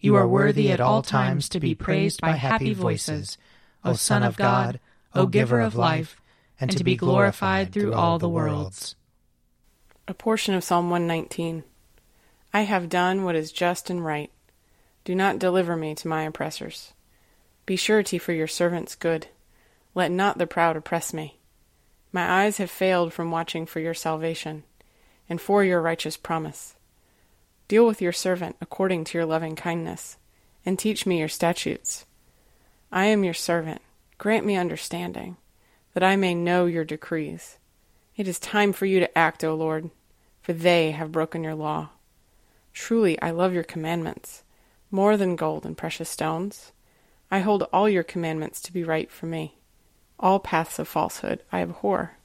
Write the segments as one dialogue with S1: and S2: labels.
S1: You are worthy at all times to be praised by happy voices, O Son of God, O Giver of life, and to be glorified through all the worlds.
S2: A portion of Psalm 119. I have done what is just and right. Do not deliver me to my oppressors. Be surety for your servant's good. Let not the proud oppress me. My eyes have failed from watching for your salvation, and for your righteous promise. Deal with your servant according to your loving kindness, and teach me your statutes. I am your servant. Grant me understanding, that I may know your decrees. It is time for you to act, O Lord, for they have broken your law. Truly, I love your commandments, more than gold and precious stones. I hold all your commandments to be right for me. All paths of falsehood I abhor.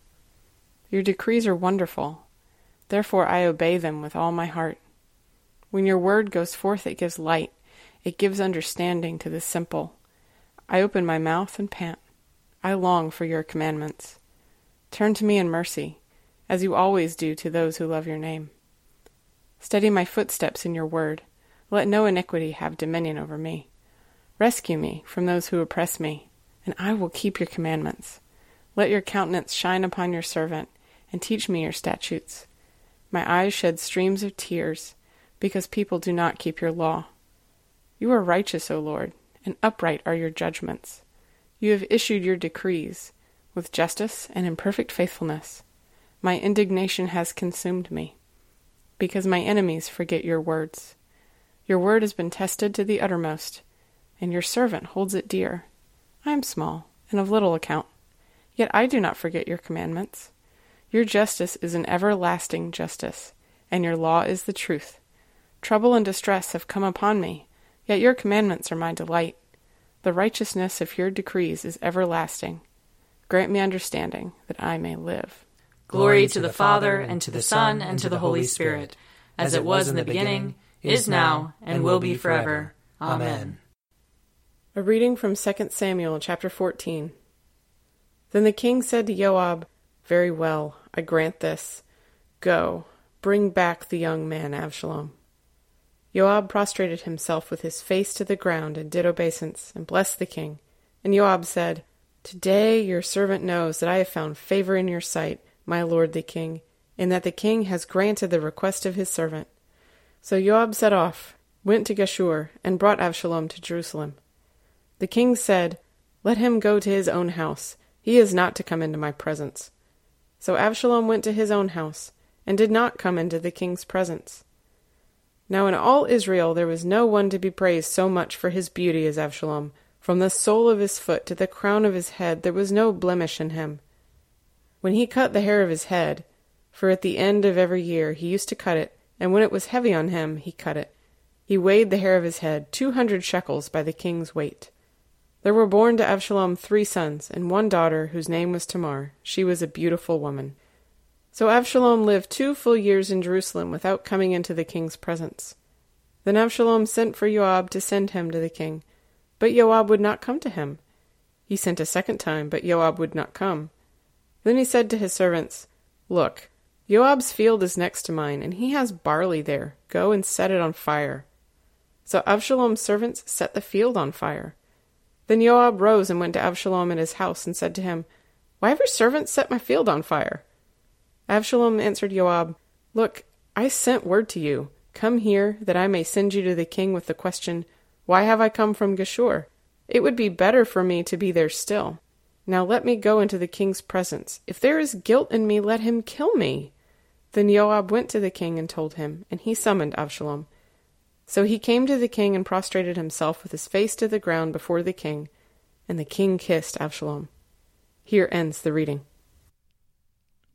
S2: Your decrees are wonderful, therefore I obey them with all my heart. When your word goes forth, it gives light, it gives understanding to the simple. I open my mouth and pant. I long for your commandments. Turn to me in mercy, as you always do to those who love your name. Steady my footsteps in your word. Let no iniquity have dominion over me. Rescue me from those who oppress me, and I will keep your commandments. Let your countenance shine upon your servant, and teach me your statutes. My eyes shed streams of tears because people do not keep your law. You are righteous, O Lord, and upright are your judgments. You have issued your decrees with justice and in perfect faithfulness. My indignation has consumed me, because my enemies forget your words. Your word has been tested to the uttermost, and your servant holds it dear. I am small and of little account, yet I do not forget your commandments. Your justice is an everlasting justice, and your law is the truth. Trouble and distress have come upon me, yet your commandments are my delight. The righteousness of your decrees is everlasting. Grant me understanding, that I may live.
S3: Glory to the Father, and to the Son, and to the Holy Spirit, as it was in the beginning, is now, and will be forever. Amen.
S2: A reading from 2 Samuel chapter 14. Then the king said to Joab, Very well, I grant this. Go, bring back the young man Absalom. Joab prostrated himself with his face to the ground and did obeisance, and blessed the king. And Joab said, Today your servant knows that I have found favor in your sight, my lord the king, and that the king has granted the request of his servant. So Joab set off, went to Geshur, and brought Absalom to Jerusalem. The king said, Let him go to his own house. He is not to come into my presence. So Absalom went to his own house, and did not come into the king's presence. Now in all Israel there was no one to be praised so much for his beauty as Absalom. From the sole of his foot to the crown of his head there was no blemish in him. When he cut the hair of his head, for at the end of every year he used to cut it, and when it was heavy on him, he cut it. He weighed the hair of his head two hundred shekels by the king's weight. There were born to Absalom three sons, and one daughter, whose name was Tamar. She was a beautiful woman. So Absalom lived two full years in Jerusalem without coming into the king's presence. Then Absalom sent for Joab to send him to the king. But Joab would not come to him. He sent a second time, but Joab would not come. Then he said to his servants, Look, Joab's field is next to mine, and he has barley there. Go and set it on fire. So Avshalom's servants set the field on fire. Then Joab rose and went to Avshalom at his house and said to him, Why have your servants set my field on fire? Avshalom answered Joab, Look, I sent word to you, Come here, that I may send you to the king with the question, Why have I come from Geshur? It would be better for me to be there still. Now let me go into the king's presence. If there is guilt in me, let him kill me. Then Joab went to the king and told him, and he summoned Avshalom. So he came to the king and prostrated himself with his face to the ground before the king, and the king kissed Avshalom. Here ends the reading.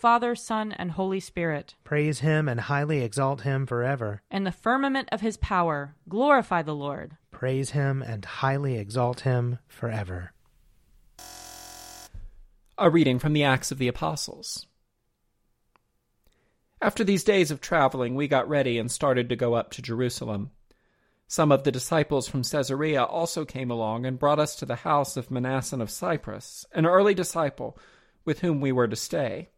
S4: Father, Son, and Holy Spirit.
S1: Praise him and highly exalt him forever.
S4: In the firmament of his power, glorify the Lord.
S1: Praise him and highly exalt him forever.
S5: A reading from the Acts of the Apostles. After these days of traveling, we got ready and started to go up to Jerusalem. Some of the disciples from Caesarea also came along and brought us to the house of Mnason of Cyprus, an early disciple with whom we were to stay.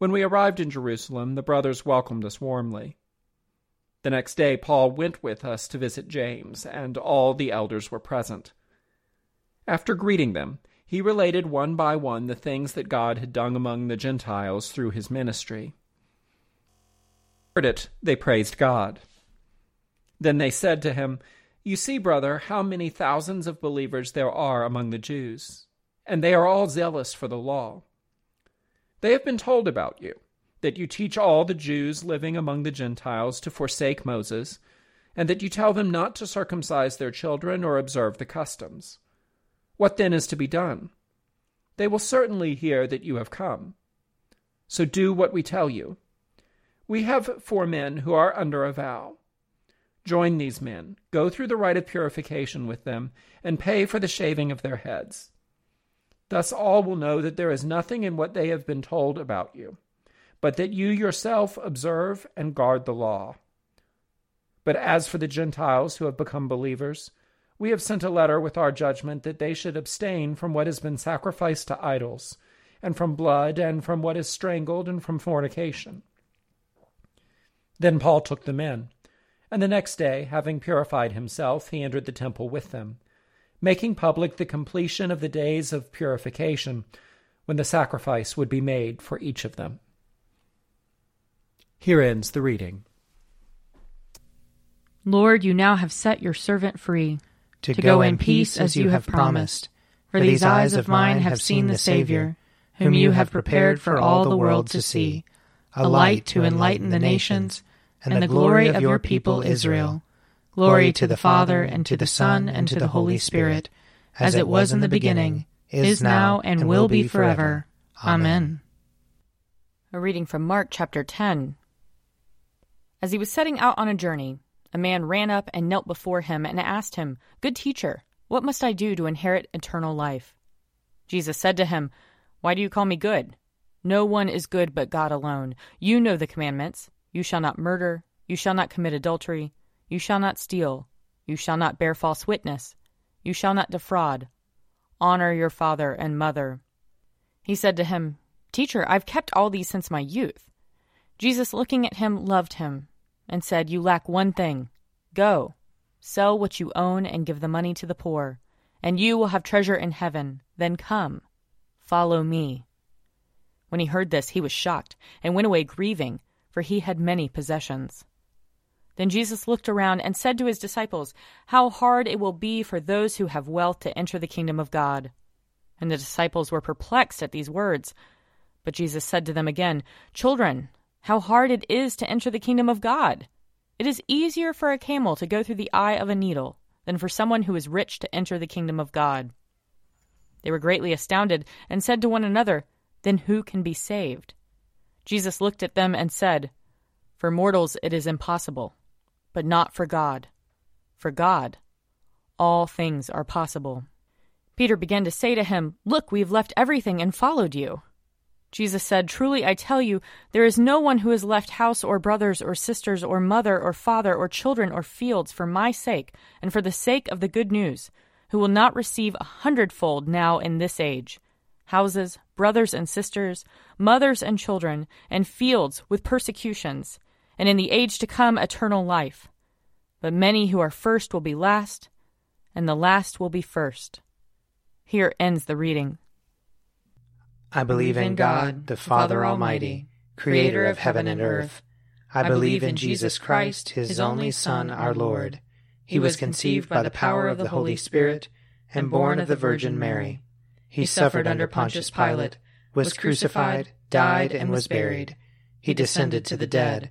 S5: When we arrived in Jerusalem, the brothers welcomed us warmly. The next day, Paul went with us to visit James, and all the elders were present. After greeting them, he related one by one the things that God had done among the Gentiles through his ministry. Heard it, they praised God. Then they said to him, You see, brother, how many thousands of believers there are among the Jews and they are all zealous for the law. They have been told about you, that you teach all the Jews living among the Gentiles to forsake Moses, and that you tell them not to circumcise their children or observe the customs. What then is to be done? They will certainly hear that you have come. So do what we tell you. We have four men who are under a vow. Join these men, go through the rite of purification with them, and pay for the shaving of their heads. Thus all will know that there is nothing in what they have been told about you, but that you yourself observe and guard the law. But as for the Gentiles who have become believers, we have sent a letter with our judgment that they should abstain from what has been sacrificed to idols, and from blood, and from what is strangled, and from fornication. Then Paul took them in, and the next day, having purified himself, he entered the temple with them making public the completion of the days of purification, when the sacrifice would be made for each of them. Here ends the reading.
S4: Lord, you now have set your servant free
S1: to, to go in peace as you have promised.
S4: For these eyes of mine have seen the Savior, whom you have prepared for all the world to see,
S1: a light to enlighten the nations, and the glory of your people Israel. Glory to the Father, and to the Son, and to the Holy Spirit, as it was in the beginning, is now, and will be forever. Amen.
S4: A reading from Mark chapter 10. As he was setting out on a journey, a man ran up and knelt before him and asked him, Good teacher, what must I do to inherit eternal life? Jesus said to him, Why do you call me good? No one is good but God alone. You know the commandments you shall not murder, you shall not commit adultery, you shall not steal, you shall not bear false witness, you shall not defraud. Honor your father and mother. He said to him, Teacher, I've kept all these since my youth. Jesus, looking at him, loved him, and said, You lack one thing. Go, sell what you own and give the money to the poor, and you will have treasure in heaven. Then come, follow me. When he heard this, he was shocked, and went away grieving, for he had many possessions. Then Jesus looked around and said to his disciples, How hard it will be for those who have wealth to enter the kingdom of God. And the disciples were perplexed at these words. But Jesus said to them again, Children, how hard it is to enter the kingdom of God! It is easier for a camel to go through the eye of a needle than for someone who is rich to enter the kingdom of God. They were greatly astounded and said to one another, then who can be saved? Jesus looked at them and said, For mortals it is impossible, but not for God. For God, all things are possible. Peter began to say to him, Look, we have left everything and followed you. Jesus said, Truly I tell you, there is no one who has left house or brothers or sisters or mother or father or children or fields for my sake and for the sake of the good news, who will not receive a hundredfold now in this age houses, brothers and sisters, mothers and children, and fields with persecutions, and in the age to come eternal life. But many who are first will be last, and the last will be first. Here ends the reading.
S1: I believe in God, the Father Almighty, creator of heaven and earth. I believe in Jesus Christ, his only Son, our Lord. He was conceived by the power of the Holy Spirit and born of the Virgin Mary. He suffered under Pontius Pilate, was crucified, died, and was buried. He descended to the dead.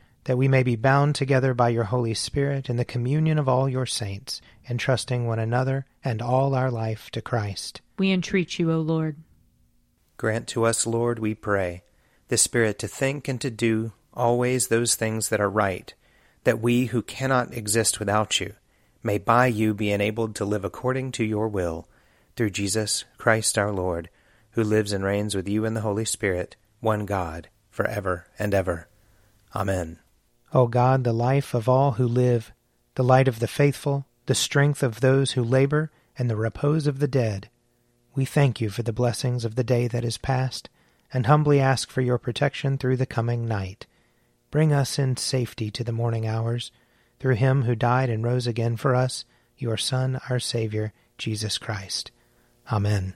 S1: that we may be bound together by your Holy Spirit in the communion of all your saints, entrusting one another and all our life to Christ.
S4: We entreat you, O Lord.
S1: Grant to us, Lord, we pray, the Spirit to think and to do always those things that are right, that we who cannot exist without you may by you be enabled to live according to your will, through Jesus Christ our Lord, who lives and reigns with you in the Holy Spirit, one God, for ever and ever. Amen. O God, the life of all who live, the light of the faithful, the strength of those who labor, and the repose of the dead, we thank you for the blessings of the day that is past, and humbly ask for your protection through the coming night. Bring us in safety to the morning hours, through him who died and rose again for us, your Son, our Saviour, Jesus Christ. Amen.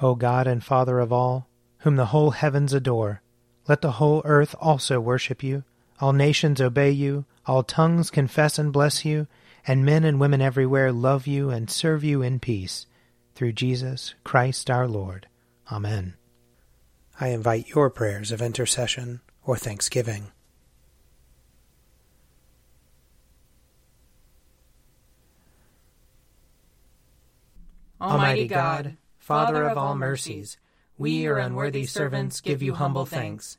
S1: O God and Father of all, whom the whole heavens adore, let the whole earth also worship you all nations obey you, all tongues confess and bless you, and men and women everywhere love you and serve you in peace. through Jesus Christ our Lord. Amen. I invite your prayers of intercession or thanksgiving.
S4: Almighty God, Father of all mercies, we, your unworthy servants, give you humble thanks